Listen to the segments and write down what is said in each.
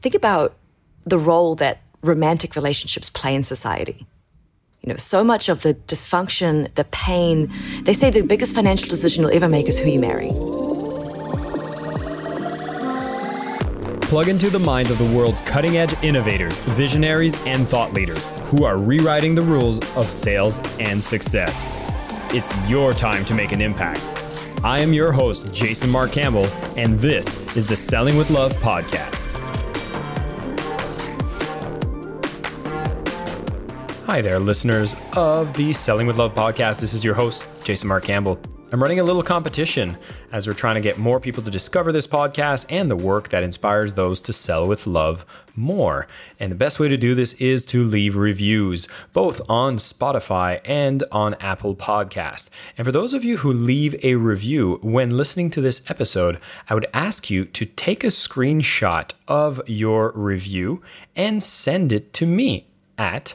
think about the role that romantic relationships play in society. You know, so much of the dysfunction, the pain, they say the biggest financial decision you'll ever make is who you marry. Plug into the minds of the world's cutting edge innovators, visionaries, and thought leaders who are rewriting the rules of sales and success. It's your time to make an impact. I am your host, Jason Marc Campbell, and this is the Selling with Love podcast. Hi there, listeners of the Selling with Love podcast. This is your host, Jason Marc Campbell. I'm running a little competition as we're trying to get more people to discover this podcast and the work that inspires those to sell with love more. And the best way to do this is to leave reviews, both on Spotify and on Apple Podcast. And for those of you who leave a review when listening to this episode, I would ask you to take a screenshot of your review and send it to me at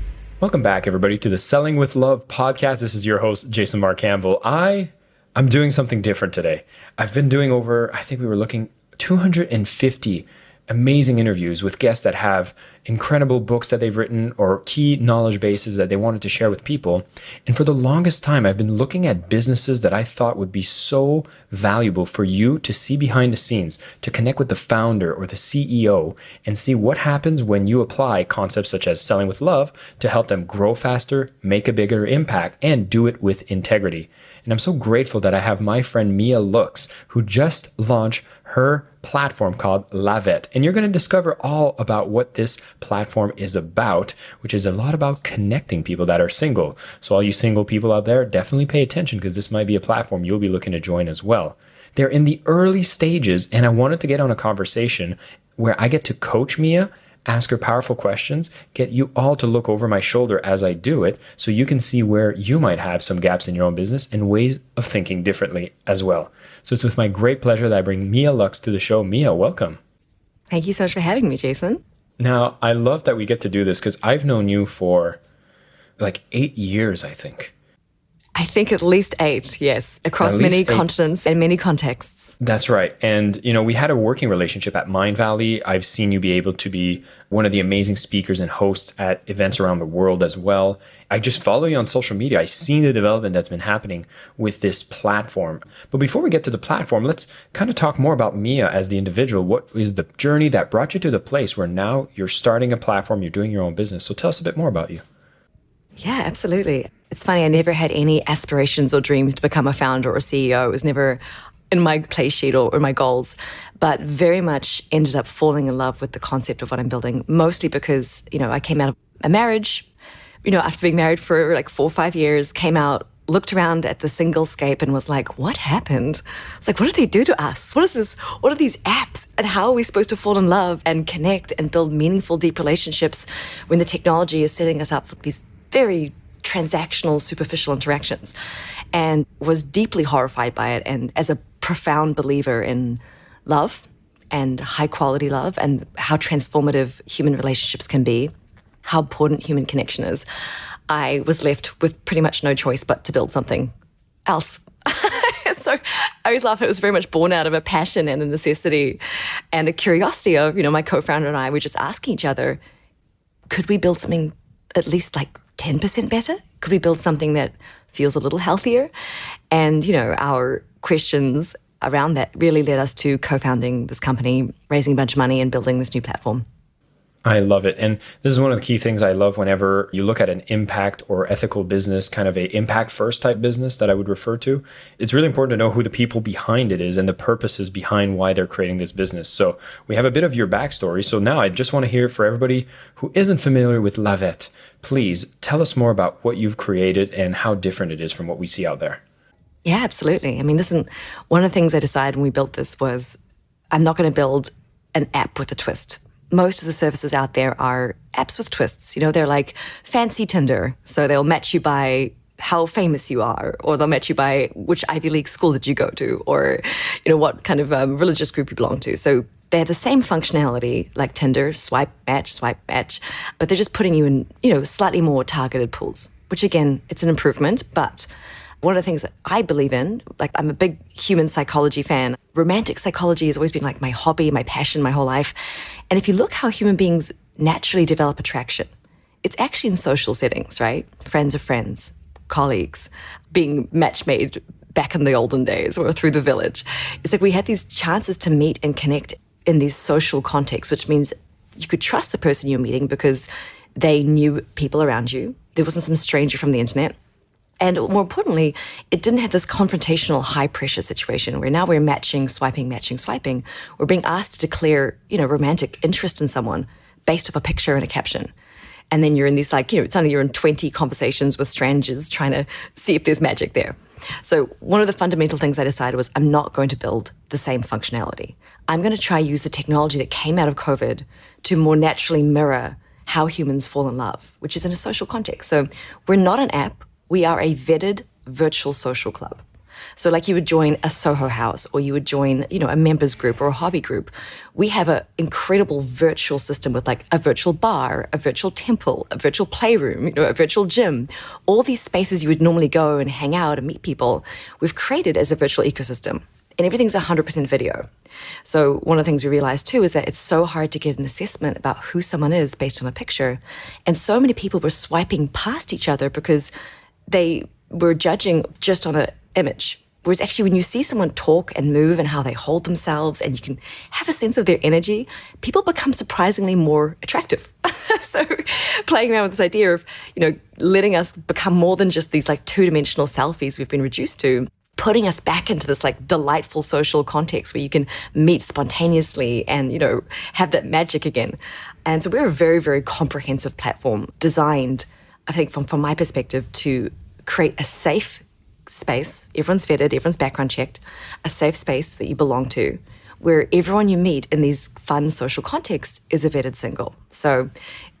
Welcome back, everybody, to the Selling with Love podcast. This is your host, Jason Marc Campbell. I I'm doing something different today. I've been doing over, I think we were looking 250 amazing interviews with guests that have incredible books that they've written or key knowledge bases that they wanted to share with people. And for the longest time, I've been looking at businesses that I thought would be so valuable for you to see behind the scenes, to connect with the founder or the CEO and see what happens when you apply concepts such as selling with love to help them grow faster, make a bigger impact, and do it with integrity. And I'm so grateful that I have my friend Mia Lux, who just launched her platform called La Vette. And you're going to discover all about what this platform is about, which is a lot about connecting people that are single. So, all you single people out there, definitely pay attention because this might be a platform you'll be looking to join as well. They're in the early stages, and I wanted to get on a conversation where I get to coach Mia ask her powerful questions, get you all to look over my shoulder as I do it so you can see where you might have some gaps in your own business and ways of thinking differently as well. So it's with my great pleasure that I bring Mia Lux to the show. Mia, welcome. Thank you so much for having me, Jason. Now, I love that we get to do this because I've known you for like eight years, I think. I think at least eight, yes, across many eight. continents and many contexts. That's right. And, you know, we had a working relationship at Mindvalley. I've seen you be able to be one of the amazing speakers and hosts at events around the world as well. I just follow you on social media. I've seen the development that's been happening with this platform. But before we get to the platform, let's kind of talk more about Mia as the individual. What is the journey that brought you to the place where now you're starting a platform, you're doing your own business? So tell us a bit more about you. Yeah, absolutely. It's funny, I never had any aspirations or dreams to become a founder or CEO. It was never in my play sheet or, or, my goals, but very much ended up falling in love with the concept of what I'm building, mostly because, you know, I came out of a marriage, you know, after being married for like four or five years, came out, looked around at the single scape and was like, what happened? It's like, what did they do to us? What is this? What are these apps? And how are we supposed to fall in love and connect and build meaningful, deep relationships when the technology is setting us up for these very transactional, superficial interactions, and was deeply horrified by it. And as a profound believer in love and high quality love and how transformative human relationships can be, how important human connection is, I was left with pretty much no choice but to build something else. so I always laugh. It was very much born out of a passion and a necessity and a curiosity of, you know, my co founder and I were just asking each other, could we build something at least like 10% better? Could we build something that feels a little healthier? And, you know, our questions around that really led us to co founding this company, raising a bunch of money, and building this new platform. I love it. And this is one of the key things I love whenever you look at an impact or ethical business, kind of a impact first type business that I would refer to. It's really important to know who the people behind it is and the purposes behind why they're creating this business. So we have a bit of your backstory. So now I just want to hear for everybody who isn't familiar with La Vette, please tell us more about what you've created and how different it is from what we see out there. Yeah, absolutely. I mean, listen, one of the things I decided when we built this was I'm not going to build an app with a twist most of the services out there are apps with twists. You know, they're like fancy Tinder. So they'll match you by how famous you are, or they'll match you by which Ivy League school did you go to, or, you know, what kind of um, religious group you belong to. So they're the same functionality like Tinder, swipe, match, swipe, match, but they're just putting you in, you know, slightly more targeted pools, which again, it's an improvement, but one of the things that I believe in, like I'm a big human psychology fan. Romantic psychology has always been like my hobby, my passion, my whole life. And if you look how human beings naturally develop attraction, it's actually in social settings, right? Friends of friends, colleagues, being match made back in the olden days or through the village. It's like we had these chances to meet and connect in these social contexts, which means you could trust the person you're meeting because they knew people around you. There wasn't some stranger from the internet. And more importantly, it didn't have this confrontational high pressure situation where now we're matching, swiping, matching, swiping. We're being asked to declare, you know, romantic interest in someone based off a picture and a caption. And then you're in these like, you know, only you're in 20 conversations with strangers trying to see if there's magic there. So one of the fundamental things I decided was I'm not going to build the same functionality. I'm going to try use the technology that came out of COVID to more naturally mirror how humans fall in love, which is in a social context. So we're not an app we are a vetted virtual social club. So, like you would join a Soho house or you would join, you know, a members group or a hobby group. We have an incredible virtual system with like a virtual bar, a virtual temple, a virtual playroom, you know, a virtual gym. All these spaces you would normally go and hang out and meet people, we've created as a virtual ecosystem. And everything's 100% video. So, one of the things we realized too is that it's so hard to get an assessment about who someone is based on a picture. And so many people were swiping past each other because they were judging just on an image. Whereas actually, when you see someone talk and move and how they hold themselves, and you can have a sense of their energy, people become surprisingly more attractive. so, playing around with this idea of, you know, letting us become more than just these like two dimensional selfies we've been reduced to, putting us back into this like delightful social context where you can meet spontaneously and, you know, have that magic again. And so, we're a very, very comprehensive platform designed I think from, from my perspective, to create a safe space, everyone's vetted, everyone's background checked, a safe space that you belong to, where everyone you meet in these fun social contexts is a vetted single. So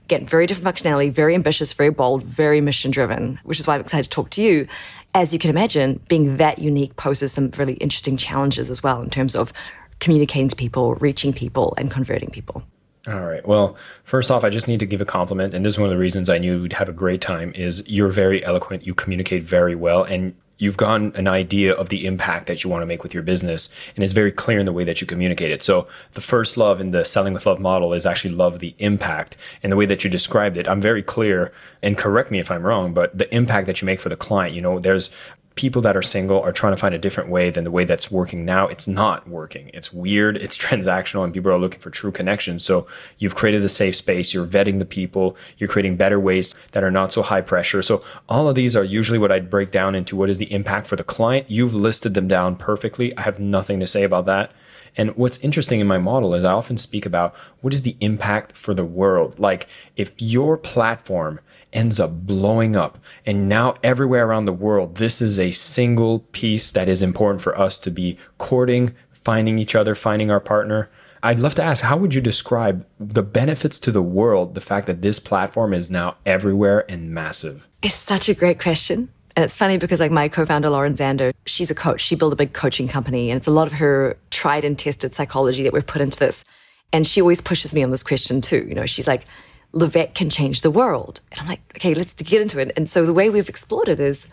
again, very different functionality, very ambitious, very bold, very mission driven, which is why I'm excited to talk to you. As you can imagine, being that unique poses some really interesting challenges as well in terms of communicating to people, reaching people, and converting people. All right. Well, first off, I just need to give a compliment, and this is one of the reasons I knew we'd have a great time. Is you're very eloquent, you communicate very well, and you've gotten an idea of the impact that you want to make with your business, and it's very clear in the way that you communicate it. So, the first love in the selling with love model is actually love the impact, and the way that you described it, I'm very clear. And correct me if I'm wrong, but the impact that you make for the client, you know, there's people that are single are trying to find a different way than the way that's working now. It's not working. It's weird. It's transactional, and people are looking for true connections. So you've created a safe space. You're vetting the people. You're creating better ways that are not so high pressure. So all of these are usually what I'd break down into what is the impact for the client. You've listed them down perfectly. I have nothing to say about that. And what's interesting in my model is I often speak about what is the impact for the world. Like if your platform ends up blowing up. And now, everywhere around the world, this is a single piece that is important for us to be courting, finding each other, finding our partner. I'd love to ask how would you describe the benefits to the world, the fact that this platform is now everywhere and massive? It's such a great question. And it's funny because like my co-founder Lauren Zander, she's a coach. She built a big coaching company and it's a lot of her tried and tested psychology that we've put into this. And she always pushes me on this question too. You know, she's like, La Vette can change the world. And I'm like, okay, let's get into it. And so the way we've explored it is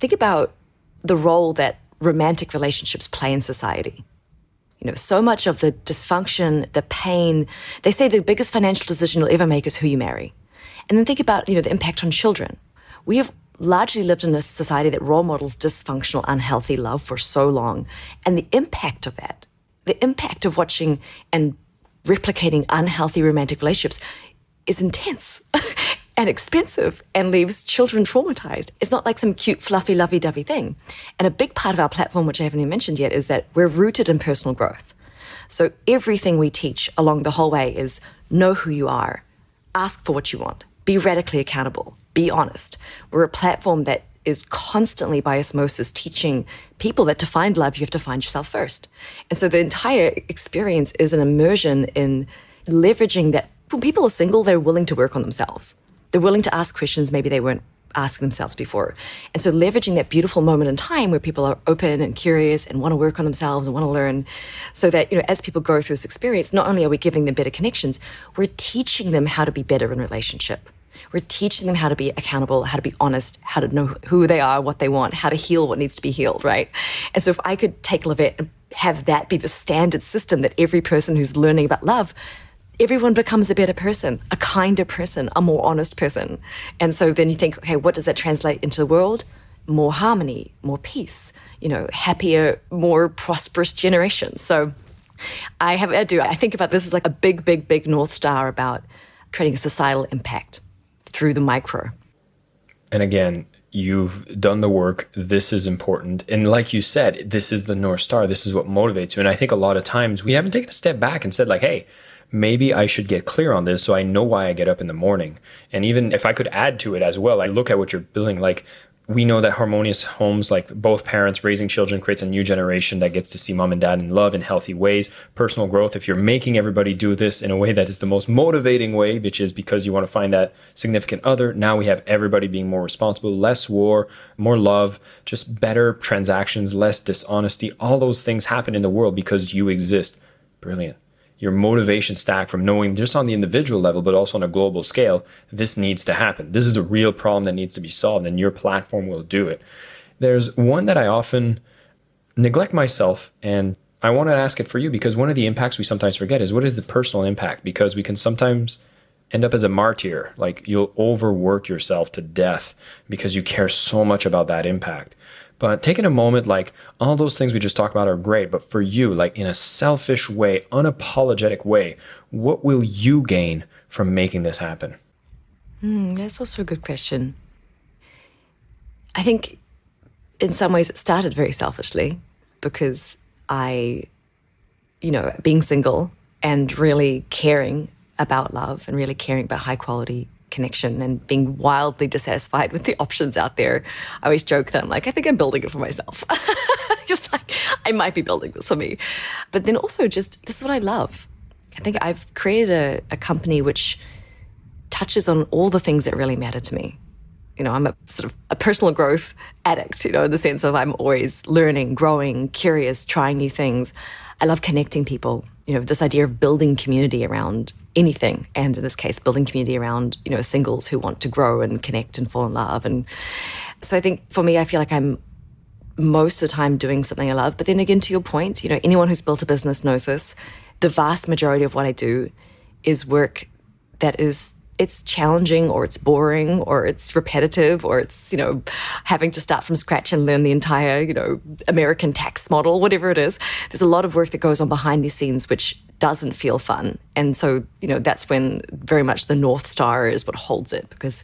think about the role that romantic relationships play in society. You know, so much of the dysfunction, the pain, they say the biggest financial decision you'll ever make is who you marry. And then think about, you know, the impact on children. We have largely lived in a society that role models dysfunctional, unhealthy love for so long. And the impact of that, the impact of watching and replicating unhealthy romantic relationships is intense and expensive and leaves children traumatized. It's not like some cute, fluffy, lovey dovey thing. And a big part of our platform, which I haven't even mentioned yet, is that we're rooted in personal growth. So everything we teach along the whole way is know who you are, ask for what you want, be radically accountable, be honest. We're a platform that is constantly by osmosis teaching people that to find love, you have to find yourself first. And so the entire experience is an immersion in leveraging that when people are single, they're willing to work on themselves. They're willing to ask questions maybe they weren't asking themselves before. And so leveraging that beautiful moment in time where people are open and curious and want to work on themselves and want to learn so that, you know, as people go through this experience, not only are we giving them better connections, we're teaching them how to be better in relationship. We're teaching them how to be accountable, how to be honest, how to know who they are, what they want, how to heal what needs to be healed, right? And so if I could take La Vette and have that be the standard system that every person who's learning about love, everyone becomes a better person, a kinder person, a more honest person. And so then you think, okay, what does that translate into the world? More harmony, more peace, you know, happier, more prosperous generations. So I have I do I think about this as like a big, big, big North Star about creating a societal impact through the micro. And again, you've done the work. This is important. And like you said, this is the North Star. This is what motivates you. And I think a lot of times we haven't taken a step back and said, like, hey, maybe I should get clear on this so I know why I get up in the morning. And even if I could add to it as well, I look at what you're building, like we know that harmonious homes, like both parents raising children, creates a new generation that gets to see mom and dad in love in healthy ways. Personal growth, if you're making everybody do this in a way that is the most motivating way, which is because you want to find that significant other, now we have everybody being more responsible, less war, more love, just better transactions, less dishonesty. All those things happen in the world because you exist. Brilliant your motivation stack from knowing just on the individual level, but also on a global scale, this needs to happen. This is a real problem that needs to be solved, and your platform will do it. There's one that I often neglect myself, and I want to ask it for you because one of the impacts we sometimes forget is what is the personal impact? Because we can sometimes end up as a martyr, like you'll overwork yourself to death because you care so much about that impact. But taking a moment, like all those things we just talked about are great, but for you, like in a selfish way, unapologetic way, what will you gain from making this happen? Mm, that's also a good question. I think in some ways it started very selfishly because I, you know, being single and really caring about love and really caring about high quality connection and being wildly dissatisfied with the options out there. I always joke that I'm like, I think I'm building it for myself. just like, I might be building this for me. But then also, just this is what I love. I think I've created a, a company which touches on all the things that really matter to me. You know, I'm a sort of a personal growth addict, you know, in the sense of I'm always learning, growing, curious, trying new things. I love connecting people. You know, this idea of building community around anything, and in this case, building community around you know singles who want to grow and connect and fall in love. And so I think for me, I feel like I'm most of the time doing something I love. But then again, to your point, you know, anyone who's built a business knows this. The vast majority of what I do is work that is it's challenging or it's boring or it's repetitive or it's you know having to start from scratch and learn the entire you know american tax model whatever it is. There's a lot of work that goes on behind the scenes which doesn't feel fun. And so you know that's when very much the north star is what holds it because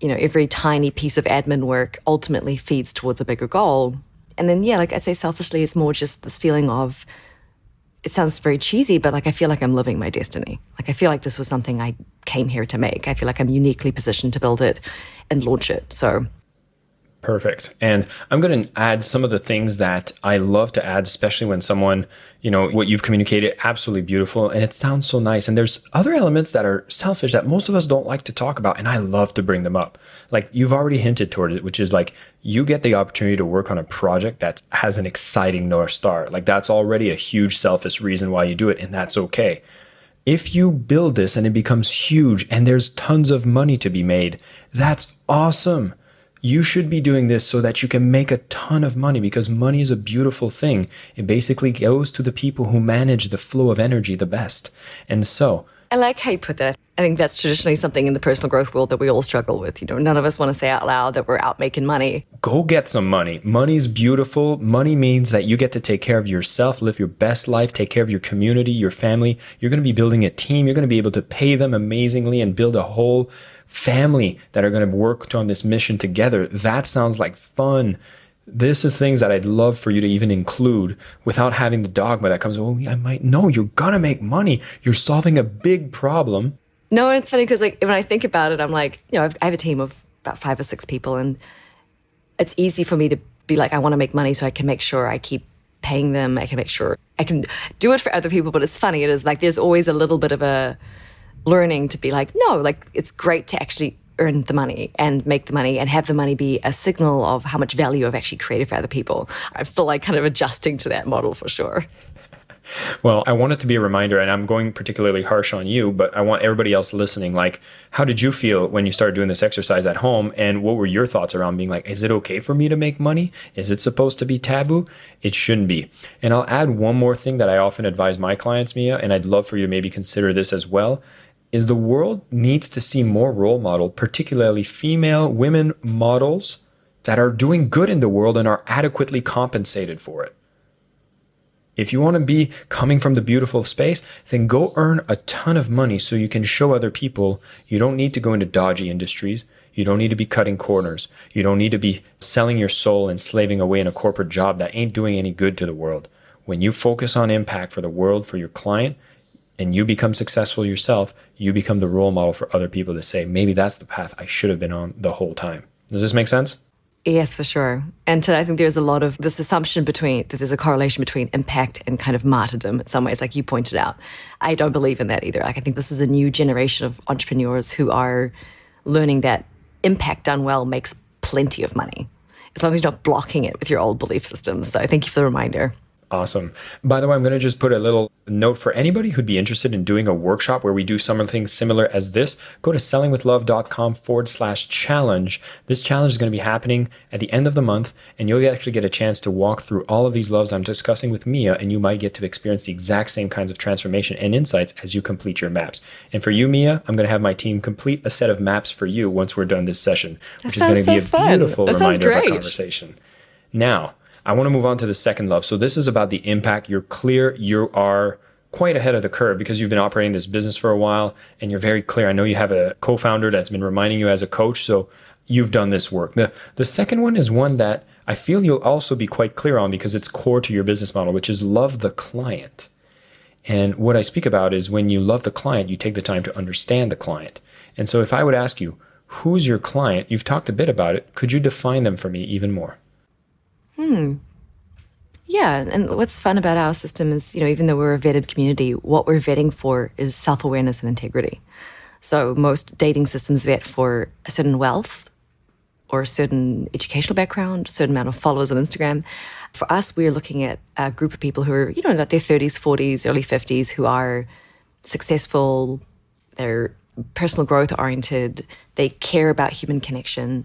you know every tiny piece of admin work ultimately feeds towards a bigger goal. And then yeah like i'd say selfishly it's more just this feeling of it sounds very cheesy, but like I feel like I'm living my destiny. Like I feel like this was something I came here to make. I feel like I'm uniquely positioned to build it and launch it. So Perfect. And I'm going to add some of the things that I love to add, especially when someone, you know, what you've communicated, absolutely beautiful. And it sounds so nice. And there's other elements that are selfish that most of us don't like to talk about. And I love to bring them up. Like you've already hinted toward it, which is like you get the opportunity to work on a project that has an exciting North Star. Like that's already a huge selfish reason why you do it. And that's okay. If you build this and it becomes huge and there's tons of money to be made, that's awesome you should be doing this so that you can make a ton of money because money is a beautiful thing. It basically goes to the people who manage the flow of energy the best. And so, I like how you put that. I think that's traditionally something in the personal growth world that we all struggle with. You know, none of us want to say out loud that we're out making money. Go get some money. Money's beautiful. Money means that you get to take care of yourself, live your best life, take care of your community, your family. You're going to be building a team. You're going to be able to pay them amazingly and build a whole family that are going to work on this mission together. That sounds like fun. This is things that I'd love for you to even include without having the dogma that comes, oh, I might. No, you're going to make money. You're solving a big problem. No, it's funny because like when I think about it, I'm like, you know, I've, I have a team of about five or six people, and it's easy for me to be like, I want to make money so I can make sure I keep paying them. I can make sure I can do it for other people. But it's funny. It is like there's always a little bit of a learning to be like, no, like it's great to actually earn the money and make the money and have the money be a signal of how much value I've actually created for other people. I'm still like kind of adjusting to that model for sure. Well, I want it to be a reminder, and I'm going particularly harsh on you, but I want everybody else listening. Like, how did you feel when you started doing this exercise at home? And what were your thoughts around being like, is it okay for me to make money? Is it supposed to be taboo? It shouldn't be. And I'll add one more thing that I often advise my clients, Mia, and I'd love for you to maybe consider this as well. Is the world needs to see more role model, particularly female women models that are doing good in the world and are adequately compensated for it. If you want to be coming from the beautiful space, then go earn a ton of money so you can show other people you don't need to go into dodgy industries. You don't need to be cutting corners. You don't need to be selling your soul and slaving away in a corporate job that ain't doing any good to the world. When you focus on impact for the world, for your client, and you become successful yourself, you become the role model for other people to say, maybe that's the path I should have been on the whole time. Does this make sense? Yes, for sure. And to, I think there's a lot of this assumption between that there's a correlation between impact and kind of martyrdom in some ways, like you pointed out. I don't believe in that either. Like I think this is a new generation of entrepreneurs who are learning that impact done well makes plenty of money, as long as you're not blocking it with your old belief systems. So thank you for the reminder. Awesome. By the way, I'm going to just put a little note for anybody who'd be interested in doing a workshop where we do something similar as this. Go to sellingwithlove.com forward slash challenge. This challenge is going to be happening at the end of the month, and you'll actually get a chance to walk through all of these loves I'm discussing with Mia, and you might get to experience the exact same kinds of transformation and insights as you complete your maps. And for you, Mia, I'm going to have my team complete a set of maps for you once we're done this session, which is going to so be a fun. beautiful that reminder of our conversation. Now, I want to move on to the second love. So this is about the impact. You're clear. You are quite ahead of the curve because you've been operating this business for a while and you're very clear. I know you have a co-founder that's been reminding you as a coach. So you've done this work. The the second one is one that I feel you'll also be quite clear on because it's core to your business model, which is love the client. And what I speak about is when you love the client, you take the time to understand the client. And so if I would ask you, who's your client? You've talked a bit about it. Could you define them for me even more? Hmm. Yeah, and what's fun about our system is, you know, even though we're a vetted community, what we're vetting for is self awareness and integrity. So most dating systems vet for a certain wealth or a certain educational background, a certain amount of followers on Instagram. For us, we're looking at a group of people who are, you know, about their 30s, 40s, early 50s, who are successful, they're personal growth oriented, they care about human connection,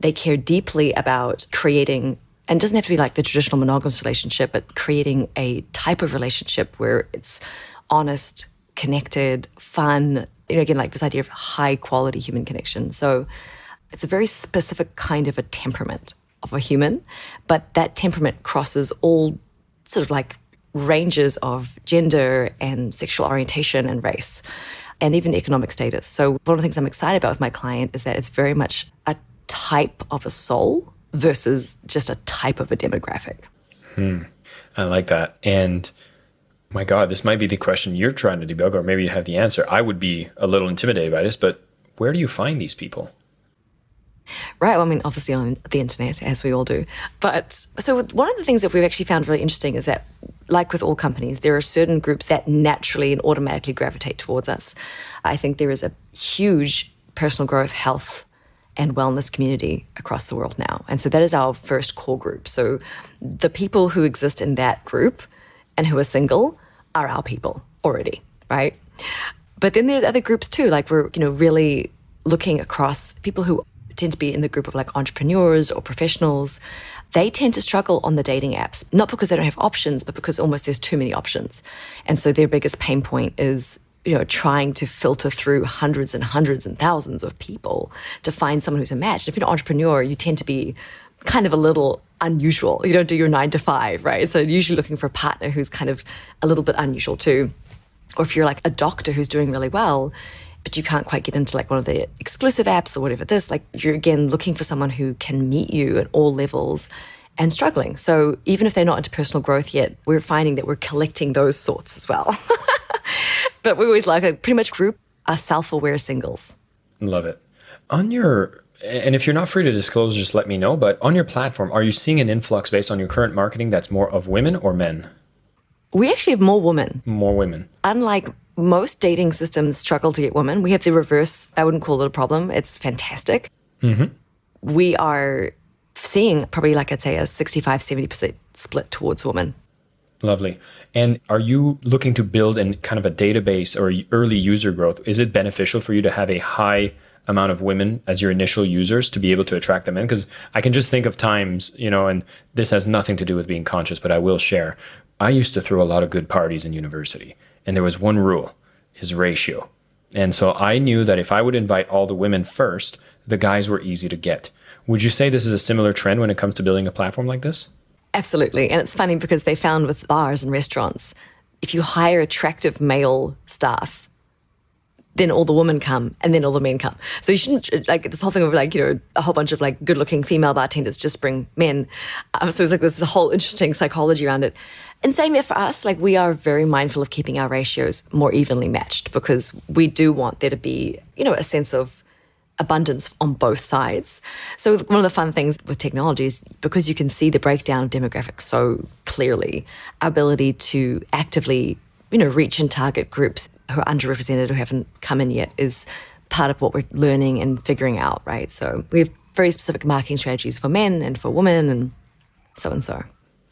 they care deeply about creating and doesn't have to be like the traditional monogamous relationship, but creating a type of relationship where it's honest, connected, fun. You know, again, like this idea of high quality human connection. So it's a very specific kind of a temperament of a human, but that temperament crosses all sort of like ranges of gender and sexual orientation and race and even economic status. So one of the things I'm excited about with my client is that it's very much a type of a soul versus just a type of a demographic. Hmm. I like that. And my God, this might be the question you're trying to debug, or maybe you have the answer. I would be a little intimidated by this, but where do you find these people? Right. Well, I mean, obviously on the internet, as we all do. But so one of the things that we've actually found really interesting is that, like with all companies, there are certain groups that naturally and automatically gravitate towards us. I think there is a huge personal growth, health, and wellness community across the world now. And so that is our first core group. So the people who exist in that group and who are single are our people already, right? But then there's other groups too, like we're, you know, really looking across people who tend to be in the group of like entrepreneurs or professionals. They tend to struggle on the dating apps, not because they don't have options, but because almost there's too many options. And so their biggest pain point is you know, trying to filter through hundreds and hundreds and thousands of people to find someone who's a match. If you're an entrepreneur, you tend to be kind of a little unusual. You don't do your nine to five, right? So usually looking for a partner who's kind of a little bit unusual too. Or if you're like a doctor who's doing really well, but you can't quite get into like one of the exclusive apps or whatever this, like you're again looking for someone who can meet you at all levels and struggling. So even if they're not into personal growth yet, we're finding that we're collecting those sorts as well. but we always like a pretty much group are self-aware singles. Love it. On your and if you're not free to disclose, just let me know. But on your platform, are you seeing an influx based on your current marketing that's more of women or men? We actually have more women. More women. Unlike most dating systems struggle to get women, we have the reverse. I wouldn't call it a problem. It's fantastic. Mm-hmm. We are seeing probably, like I'd say, a 65, 70% split towards women. Lovely. And are you looking to build in kind of a database or early user growth? Is it beneficial for you to have a high amount of women as your initial users to be able to attract them in? Because I can just think of times, you know, and this has nothing to do with being conscious, but I will share. I used to throw a lot of good parties in university, and there was one rule is ratio. And so I knew that if I would invite all the women first, the guys were easy to get. Would you say this is a similar trend when it comes to building a platform like this? Absolutely. And it's funny because they found with bars and restaurants, if you hire attractive male staff, then all the women come and then all the men come. So you shouldn't like this whole thing of like, you know, a whole bunch of like good looking female bartenders just bring men. Um, so there's like this whole interesting psychology around it. And saying that for us, like we are very mindful of keeping our ratios more evenly matched because we do want there to be, you know, a sense of abundance on both sides. So one of the fun things with technology is because you can see the breakdown of demographics so clearly, our ability to actively, you know, reach and target groups who are underrepresented who haven't come in yet is part of what we're learning and figuring out, right? So we have very specific marketing strategies for men and for women and so and so.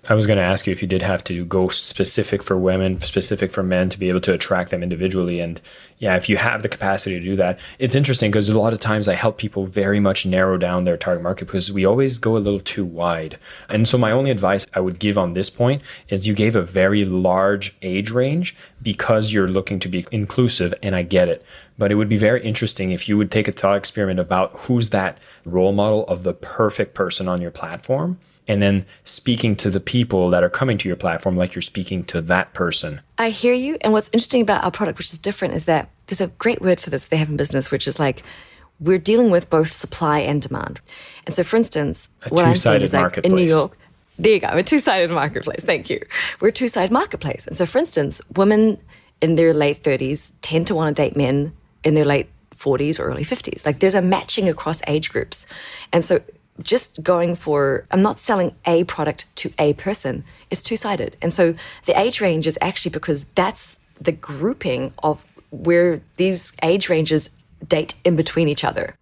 I was going to ask you if you did have to go specific for women, specific for men to be able to attract them individually. And yeah, if you have the capacity to do that, it's interesting because a lot of times I help people very much narrow down their target market because we always go a little too wide. And so my only advice I would give on this point is you gave a very large age range because you're looking to be inclusive, and I get it. But it would be very interesting if you would take a thought experiment about who's that role model of the perfect person on your platform and then speaking to the people that are coming to your platform like you're speaking to that person. I hear you. And what's interesting about our product, which is different, is that there's a great word for this they have in business, which is like we're dealing with both supply and demand. And so, for instance, a what I'm saying is like in New York, there you go, a two sided marketplace. Thank you. We're a two sided marketplace. And so, for instance, women in their late 30s tend to want to date men in their late 40s or early 50s. Like there's a matching across age groups. And so just going for, I'm not selling a product to a person, it's two sided. And so the age range is actually because that's the grouping of where these age ranges date in between each other.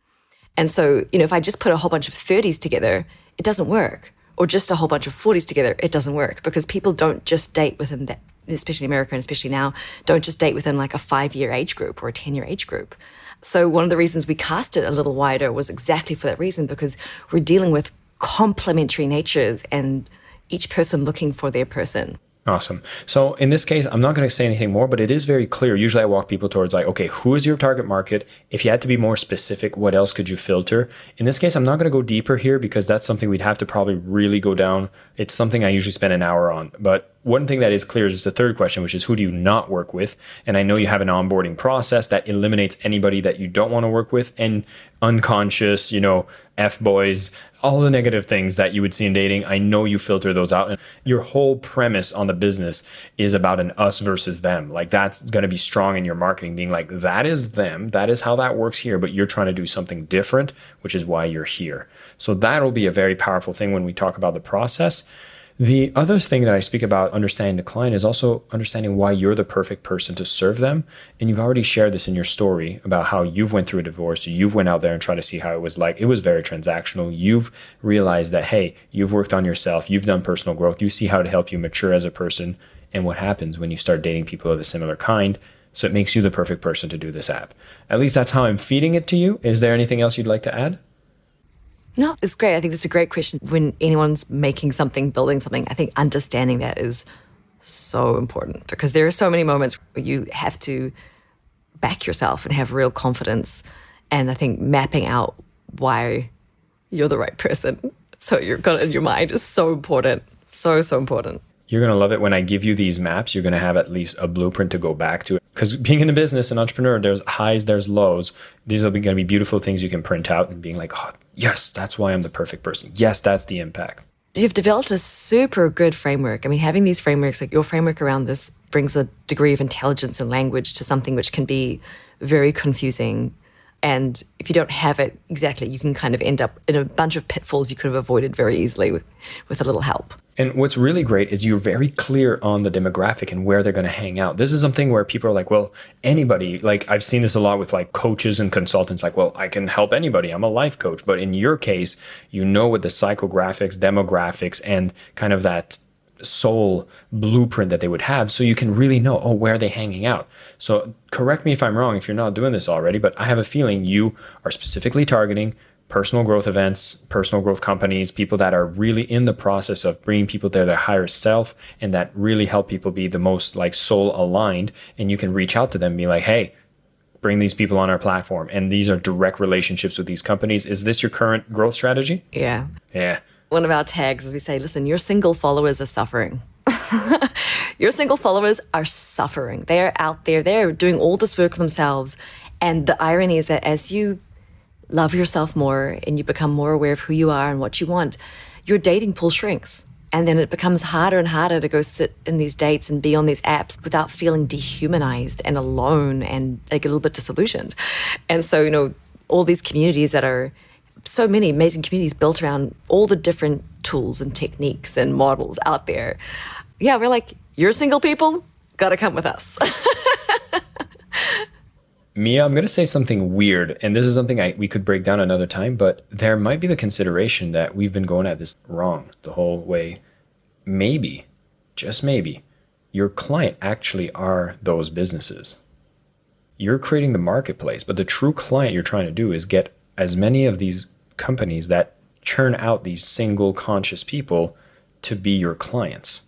And so, you know, if I just put a whole bunch of 30s together, it doesn't work. Or just a whole bunch of 40s together, it doesn't work because people don't just date within that, especially in America and especially now, don't just date within like a five year age group or a 10 year age group. So one of the reasons we cast it a little wider was exactly for that reason because we're dealing with complementary natures and each person looking for their person. Awesome. So in this case, I'm not going to say anything more, but it is very clear. Usually I walk people towards like, okay, who is your target market? If you had to be more specific, what else could you filter? In this case, I'm not going to go deeper here because that's something we'd have to probably really go down. It's something I usually spend an hour on. But one thing that is clear is the third question, which is who do you not work with? And I know you have an onboarding process that eliminates anybody that you don't want to work with and unconscious, you know, F boys, all the negative things that you would see in dating, I know you filter those out. And your whole premise on the business is about an us versus them. Like that's going to be strong in your marketing, being like, that is them. That is how that works here. But you're trying to do something different, which is why you're here. So that'll be a very powerful thing when we talk about the process. The other thing that I speak about understanding the client is also understanding why you're the perfect person to serve them. And you've already shared this in your story about how you've went through a divorce. You've went out there and tried to see how it was like. It was very transactional. You've realized that, hey, you've worked on yourself. You've done personal growth. You see how to help you mature as a person and what happens when you start dating people of a similar kind. So it makes you the perfect person to do this app. At least that's how I'm feeding it to you. Is there anything else you'd like to add? No, it's great. I think that's a great question. When anyone's making something, building something, I think understanding that is so important because there are so many moments where you have to back yourself and have real confidence. And I think mapping out why you're the right person. So you've got it in your mind is so important. So, so important. You're going to love it when I give you these maps. You're going to have at least a blueprint to go back to. Because being in a business, an entrepreneur, there's highs, there's lows. These are going to be beautiful things you can print out and being like, oh, yes, that's why I'm the perfect person. Yes, that's the impact. You've developed a super good framework. I mean, having these frameworks, like your framework around this, brings a degree of intelligence and language to something which can be very confusing and if you don't have it exactly, you can kind of end up in a bunch of pitfalls you could have avoided very easily with, with a little help. And what's really great is you're very clear on the demographic and where they're going to hang out. This is something where people are like, well, anybody, like I've seen this a lot with like coaches and consultants, like, well, I can help anybody. I'm a life coach. But in your case, you know what the psychographics, demographics, and kind of that soul blueprint that they would have so you can really know oh where are they hanging out. So correct me if i'm wrong if you're not doing this already but i have a feeling you are specifically targeting personal growth events personal growth companies people that are really in the process of bringing people to their higher self and that really help people be the most like soul aligned and you can reach out to them and be like hey bring these people on our platform and these are direct relationships with these companies. Is this your current growth strategy? Yeah. Yeah one of our tags is we say, listen, your single followers are suffering. your single followers are suffering. They are out there, they're doing all this work themselves. And the irony is that as you love yourself more and you become more aware of who you are and what you want, your dating pool shrinks. And then it becomes harder and harder to go sit in these dates and be on these apps without feeling dehumanized and alone and like a little bit disillusioned. And so, you know, all these communities that are so many amazing communities built around all the different tools and techniques and models out there. Yeah, we're like, you're single people, gotta come with us. Mia, I'm going to say something weird, and this is something I, we could break down another time, but there might be the consideration that we've been going at this wrong the whole way. Maybe, just maybe, your client actually are those businesses. You're creating the marketplace, but the true client you're trying to do is get as many of these companies that churn out these single conscious people to be your clients.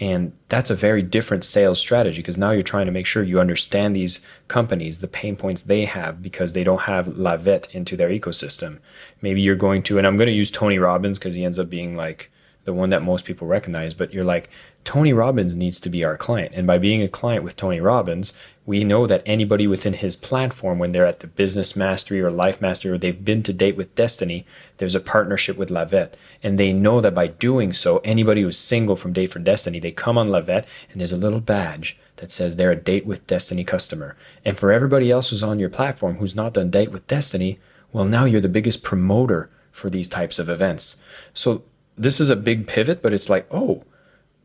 And that's a very different sales strategy because now you're trying to make sure you understand these companies, the pain points they have because they don't have La Vette into their ecosystem. Maybe you're going to, and I'm going to use Tony Robbins because he ends up being like the one that most people recognize, but you're like, Tony Robbins needs to be our client. And by being a client with Tony Robbins, we know that anybody within his platform, when they're at the business mastery or life mastery, or they've been to date with destiny, there's a partnership with La Vette. And they know that by doing so, anybody who's single from Date for Destiny, they come on La Vette and there's a little badge that says they're a Date with Destiny customer. And for everybody else who's on your platform who's not done Date with Destiny, well, now you're the biggest promoter for these types of events. So this is a big pivot, but it's like, oh,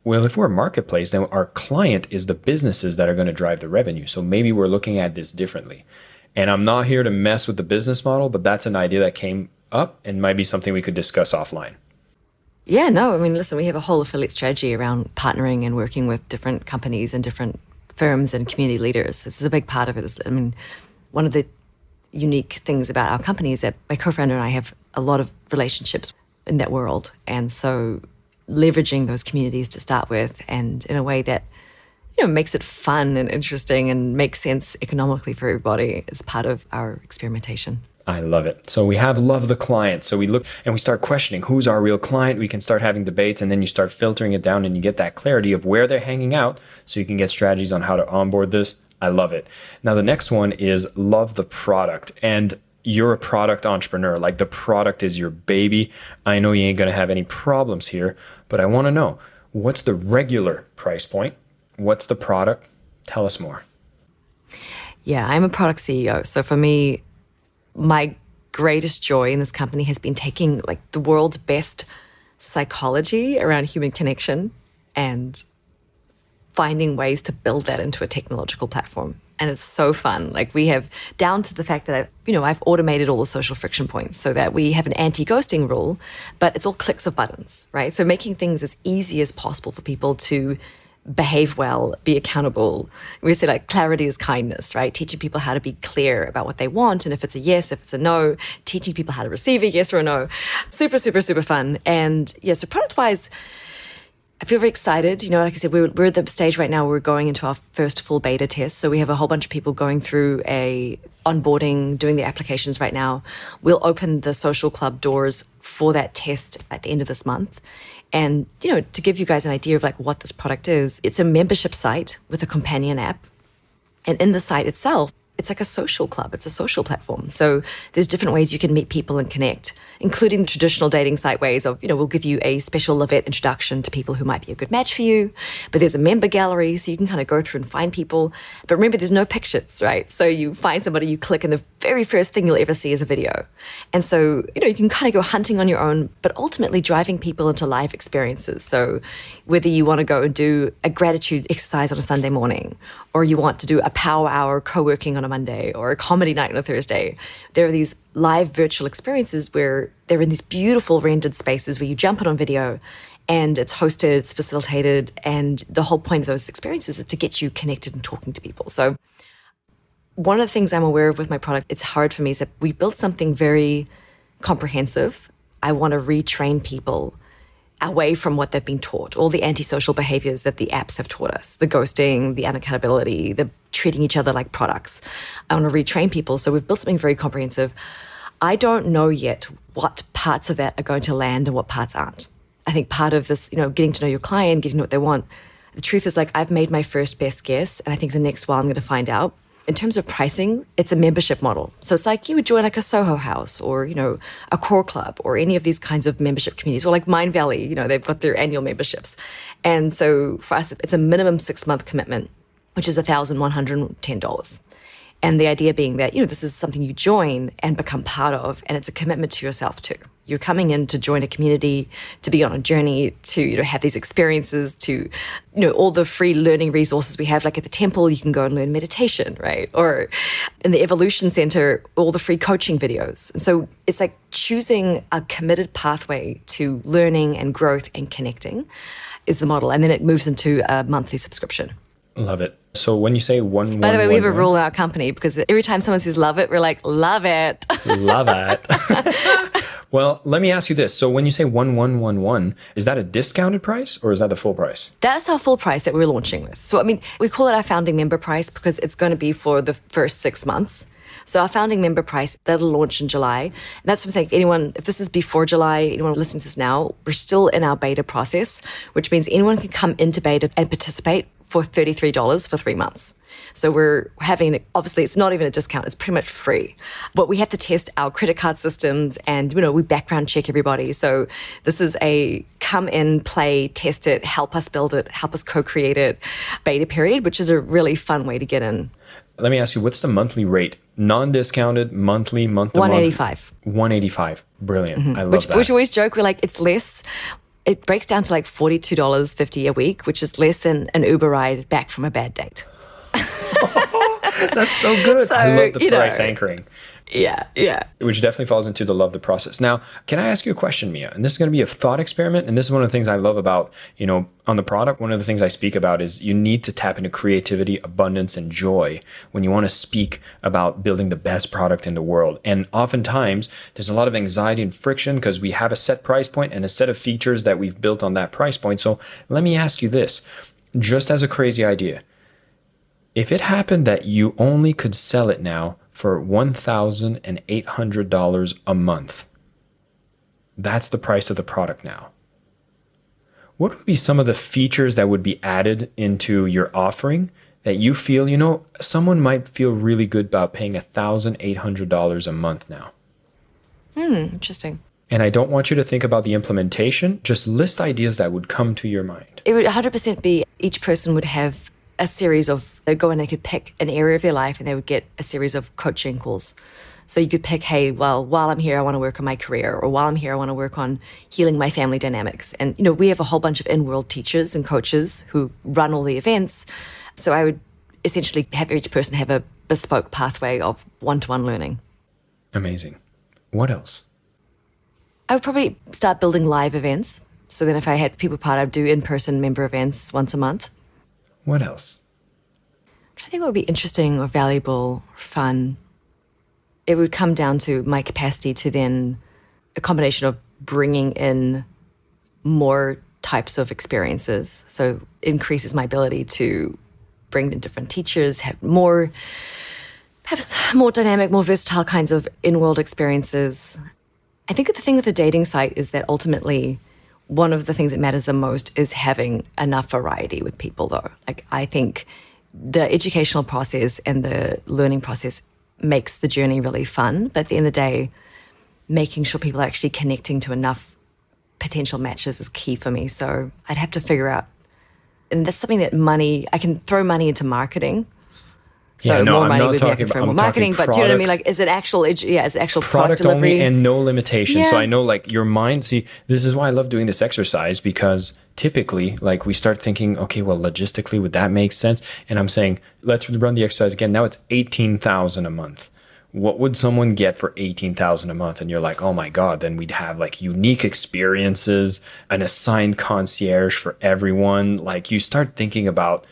well, if we're a marketplace, then our client is the businesses that are going to drive the revenue. So maybe we're looking at this differently. And I'm not here to mess with the business model, but that's an idea that came up and might be something we could discuss offline. Yeah, no, I mean, listen, we have a whole affiliate strategy around partnering and working with different companies and different firms and community leaders. This is a big part of it. I mean, one of the unique things about our company is that my co-founder and I have a lot of relationships in that world. And so leveraging those communities to start with and in a way that you know makes it fun and interesting and makes sense economically for everybody is part of our experimentation. I love it. So we have love the client. So we look and we start questioning who's our real client. We can start having debates and then you start filtering it down and you get that clarity of where they're hanging out so you can get strategies on how to onboard this. I love it. Now the next one is love the product. And you're a product entrepreneur. Like the product is your baby. I know you ain't going to have any problems here, but I want to know what's the regular price point? What's the product? Tell us more. Yeah, I'm a product CEO. So for me, my greatest joy in this company has been taking like the world's best psychology around human connection and finding ways to build that into a technological platform and it's so fun. Like we have down to the fact that I, you know I've automated all the social friction points so that we have an anti-ghosting rule, but it's all clicks of buttons, right? So making things as easy as possible for people to behave well, be accountable. We say like clarity is kindness, right? Teaching people how to be clear about what they want and if it's a yes, if it's a no, teaching people how to receive a yes or a no. Super, super, super fun. And yeah, so product wise I feel very excited. You know, like I said, we're, we're at the stage right now where we're going into our first full beta test. So we have a whole bunch of people going through a onboarding, doing the applications right now. We'll open the social club doors for that test at the end of this month. And, you know, to give you guys an idea of like what this product is, it's a membership site with a companion app. And in the site itself, it's like a social club. It's a social platform. So there's different ways you can meet people and connect, including the traditional dating site ways of, you know, we'll give you a special La Vette introduction to people who might be a good match for you. But there's a member gallery, so you can kind of go through and find people. But remember, there's no pictures, right? So you find somebody, you click, and the very first thing you'll ever see is a video. And so, you know, you can kind of go hunting on your own, but ultimately driving people into live experiences. So whether you want to go and do a gratitude exercise on a Sunday morning, or you want to do a power hour co working on a Monday or a comedy night on a Thursday. There are these live virtual experiences where they're in these beautiful rendered spaces where you jump in on video and it's hosted, it's facilitated, and the whole point of those experiences is to get you connected and talking to people. So one of the things I'm aware of with my product, it's hard for me, is that we built something very comprehensive. I want to retrain people away from what they've been taught, all the antisocial behaviors that the apps have taught us, the ghosting, the unaccountability, the treating each other like products. I want to retrain people. So we've built something very comprehensive. I don't know yet what parts of that are going to land and what parts aren't. I think part of this, you know, getting to know your client, getting to know what they want. The truth is like I've made my first best guess, and I think the next while I'm going to find out in terms of pricing, it's a membership model. So it's like you would join like a Soho House or, you know, a Core Club or any of these kinds of membership communities or like Mindvalley, you know, they've got their annual memberships. And so for us, it's a minimum six month commitment, which is $1,110. And the idea being that, you know, this is something you join and become part of, and it's a commitment to yourself too. You're coming in to join a community, to be on a journey, to you know have these experiences, to you know all the free learning resources we have. Like at the temple, you can go and learn meditation, right? Or in the Evolution Center, all the free coaching videos. And so it's like choosing a committed pathway to learning and growth and connecting is the model, and then it moves into a monthly subscription. Love it. So when you say one, by the way, one, we have a rule in our company because every time someone says "love it," we're like "love it." love it. well, let me ask you this: so when you say one one one one, is that a discounted price or is that the full price? That's our full price that we're launching with. So I mean, we call it our founding member price because it's going to be for the first six months. So our founding member price that'll launch in July. And that's what I'm saying. Anyone, if this is before July, anyone listening to this now, we're still in our beta process, which means anyone can come into beta and participate for $33 for three months. So we're having, obviously, it's not even a discount, it's pretty much free. But we have to test our credit card systems and, you know, we background check everybody. So this is a come in, play, test it, help us build it, help us co create it beta period, which is a really fun way to get in. Let me ask you, what's the monthly rate? Non discounted, monthly, month to 185. month? 185. Brilliant. Mm-hmm. I love which, that. Which we always joke, we're like, it's less it breaks down to like $42.50 a week, which is less than an Uber ride back from a bad date. That's so good. So, I love the price know, anchoring. Yeah, yeah. Which definitely falls into the love the process. Now, can I ask you a question, Mia? And this is going to be a thought experiment. And this is one of the things I love about, you know, on the product. One of the things I speak about is you need to tap into creativity, abundance, and joy when you want to speak about building the best product in the world. And oftentimes, there's a lot of anxiety and friction because we have a set price point and a set of features that we've built on that price point. So let me ask you this just as a crazy idea if it happened that you only could sell it now for $1,800 a month, that's the price of the product now. What would be some of the features that would be added into your offering that you feel, you know, someone might feel really good about paying $1,800 a month now? Hmm, interesting. And I don't want you to think about the implementation, just list ideas that would come to your mind. It would 100% be each person would have a series of, they'd go and they could pick an area of their life and they would get a series of coaching calls. So you could pick, hey, well, while I'm here, I want to work on my career, or while I'm here, I want to work on healing my family dynamics. And, you know, we have a whole bunch of in world teachers and coaches who run all the events. So I would essentially have each person have a bespoke pathway of one to one learning. Amazing. What else? I would probably start building live events. So then if I had people part, I'd do in person member events once a month. What else? I think what would be interesting or valuable or fun. It would come down to my capacity to then a combination of bringing in more types of experiences. So increases my ability to bring in different teachers, have more perhaps more dynamic, more versatile kinds of in-world experiences. I think the thing with the dating site is that ultimately one of the things that matters the most is having enough variety with people though. Like I think the educational process and the learning process makes the journey really fun, but at the end of the day, making sure people are actually connecting to enough potential matches is key for me. So I'd have to figure out, and that's something that money, I can throw money into marketing. So Yeah, no, more I'm money not would be talking actually for about- more marketing, but do you know what I mean? Like, is it actual, yeah, is it actual product, product delivery? only and no limitations. So I know like your mind, see, this is why I love doing this exercise because typically like we start thinking, okay, well, logistically, would that make sense? And I'm saying, let's run the exercise again. Now it's 18,000 a month. What would someone get for 18,000 a month? And you're like, oh my God, then we'd have like unique experiences, an assigned concierge for everyone. Like you start thinking about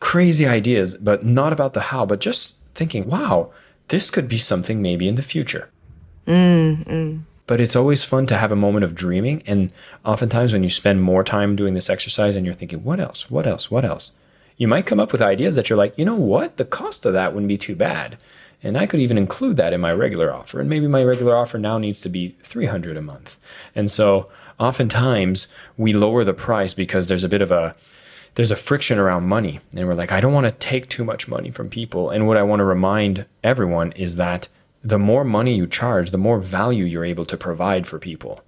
crazy ideas, but not about the how, but just thinking, wow, this could be something maybe in the future. Mm-hmm. But it's always fun to have a moment of dreaming. And oftentimes, when you spend more time doing this exercise and you're thinking, what else? What else? What else? You might come up with ideas that you're like, you know what? The cost of that wouldn't be too bad. And I could even include that in my regular offer. And maybe my regular offer now needs to be 300 a month. And so oftentimes we lower the price because there's a bit of a there's a friction around money. And we're like, I don't want to take too much money from people. And what I want to remind everyone is that the more money you charge, the more value you're able to provide for people.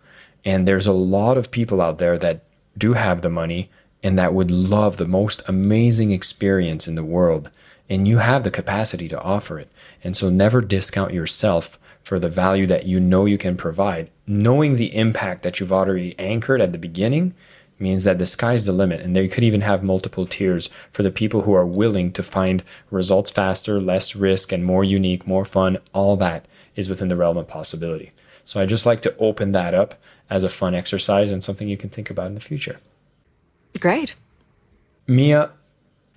And there's a lot of people out there that do have the money and that would love the most amazing experience in the world. And you have the capacity to offer it. And so never discount yourself for the value that you know you can provide. Knowing the impact that you've already anchored at the beginning means that the sky's the limit. And they could even have multiple tiers for the people who are willing to find results faster, less risk, and more unique, more fun. All that is within the realm of possibility. So I just like to open that up as a fun exercise and something you can think about in the future. Great. Mia,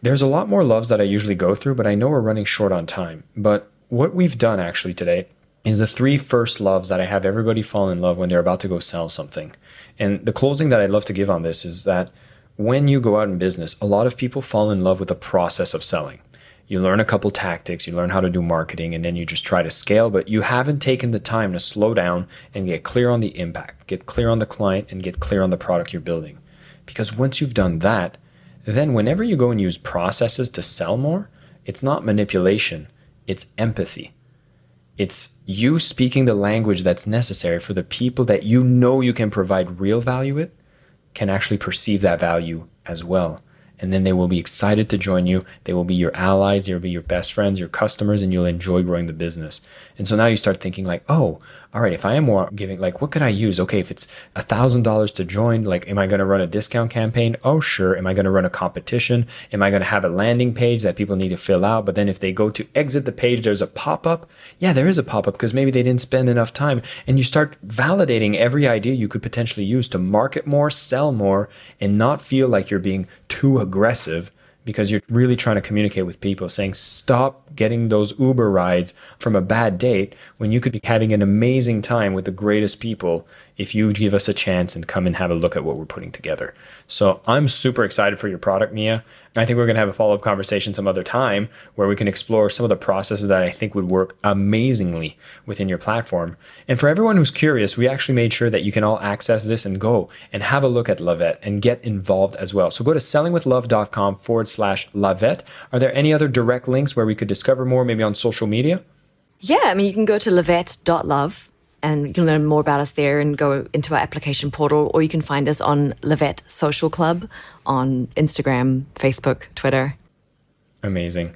there's a lot more loves that I usually go through, but I know we're running short on time. But what we've done actually today is the three first loves that I have everybody fall in love when they're about to go sell something. And the closing that I'd love to give on this is that when you go out in business, a lot of people fall in love with the process of selling. You learn a couple tactics, you learn how to do marketing, and then you just try to scale, but you haven't taken the time to slow down and get clear on the impact, get clear on the client, and get clear on the product you're building. Because once you've done that, then whenever you go and use processes to sell more, it's not manipulation, it's empathy. It's you speaking the language that's necessary for the people that you know you can provide real value with can actually perceive that value as well. And then they will be excited to join you. They will be your allies, they'll be your best friends, your customers, and you'll enjoy growing the business. And so now you start thinking like, oh, all right, if I am giving, like, what could I use? Okay, if it's a thousand dollars to join, like, am I going to run a discount campaign? Oh, sure. Am I going to run a competition? Am I going to have a landing page that people need to fill out? But then if they go to exit the page, there's a pop up. Yeah, there is a pop up because maybe they didn't spend enough time. And you start validating every idea you could potentially use to market more, sell more, and not feel like you're being too aggressive because you're really trying to communicate with people saying stop getting those uber rides from a bad date when you could be having an amazing time with the greatest people if you give us a chance and come and have a look at what we're putting together. So i'm super excited for your product mia. I think we're going to have a follow-up conversation some other time where we can explore some of the processes that i think would work amazingly within your platform. And for everyone who's curious we actually made sure that you can all access this and go and have a look at La Vette and get involved as well. So go to sellingwithlove.com forward slash lavette. Are there any other direct links where we could discover more maybe on social media? Yeah, I mean, you can go to lavette.love and you can learn more about us there and go into our application portal, or you can find us on La Vette Social Club on Instagram, Facebook, Twitter. Amazing.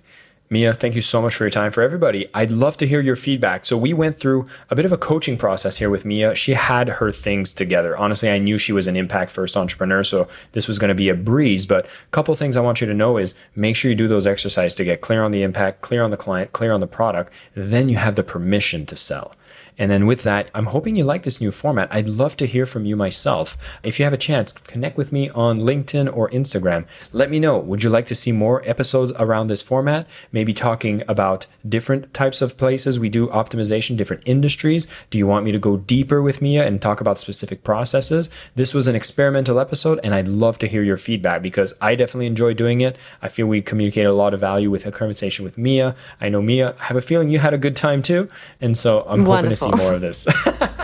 Mia, thank you so much for your time. For everybody, I'd love to hear your feedback. So, we went through a bit of a coaching process here with Mia. She had her things together. Honestly, I knew she was an impact first entrepreneur, so this was going to be a breeze. But a couple things I want you to know is make sure you do those exercises to get clear on the impact, clear on the client, clear on the product. Then you have the permission to sell. And then with that, I'm hoping you like this new format. I'd love to hear from you myself. If you have a chance, connect with me on LinkedIn or Instagram. Let me know. Would you like to see more episodes around this format? Maybe talking about different types of places we do optimization, different industries. Do you want me to go deeper with Mia and talk about specific processes? This was an experimental episode, and I'd love to hear your feedback because I definitely enjoy doing it. I feel we communicate a lot of value with a conversation with Mia. I know Mia, I have a feeling you had a good time too. And so I'm Wonderful. hoping to see more of this.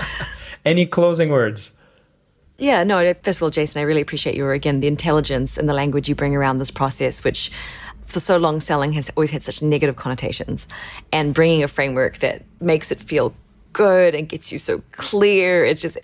Any closing words? Yeah, no, first of all, Jason, I really appreciate your, again, the intelligence and the language you bring around this process, which for so long selling has always had such negative connotations. And bringing a framework that makes it feel good and gets you so clear. It's just,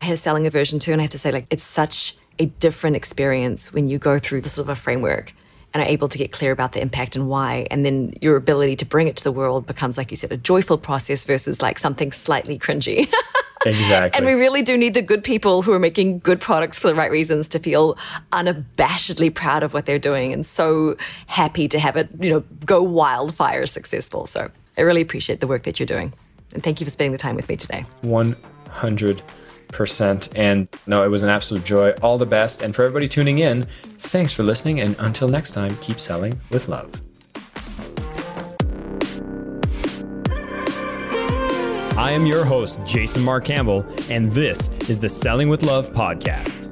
I had a selling aversion too, and I have to say, like, it's such a different experience when you go through the sort of a framework and are able to get clear about the impact and why. And then your ability to bring it to the world becomes, like you said, a joyful process versus like something slightly cringy. exactly. And we really do need the good people who are making good products for the right reasons to feel unabashedly proud of what they're doing and so happy to have it, you know, go wildfire successful. So I really appreciate the work that you're doing. And thank you for spending the time with me today. 100 percent. And no, it was an absolute joy. All the best. And for everybody tuning in, thanks for listening. And until next time, keep selling with love. I am your host, Jason Marc Campbell, and this is the Selling with Love podcast.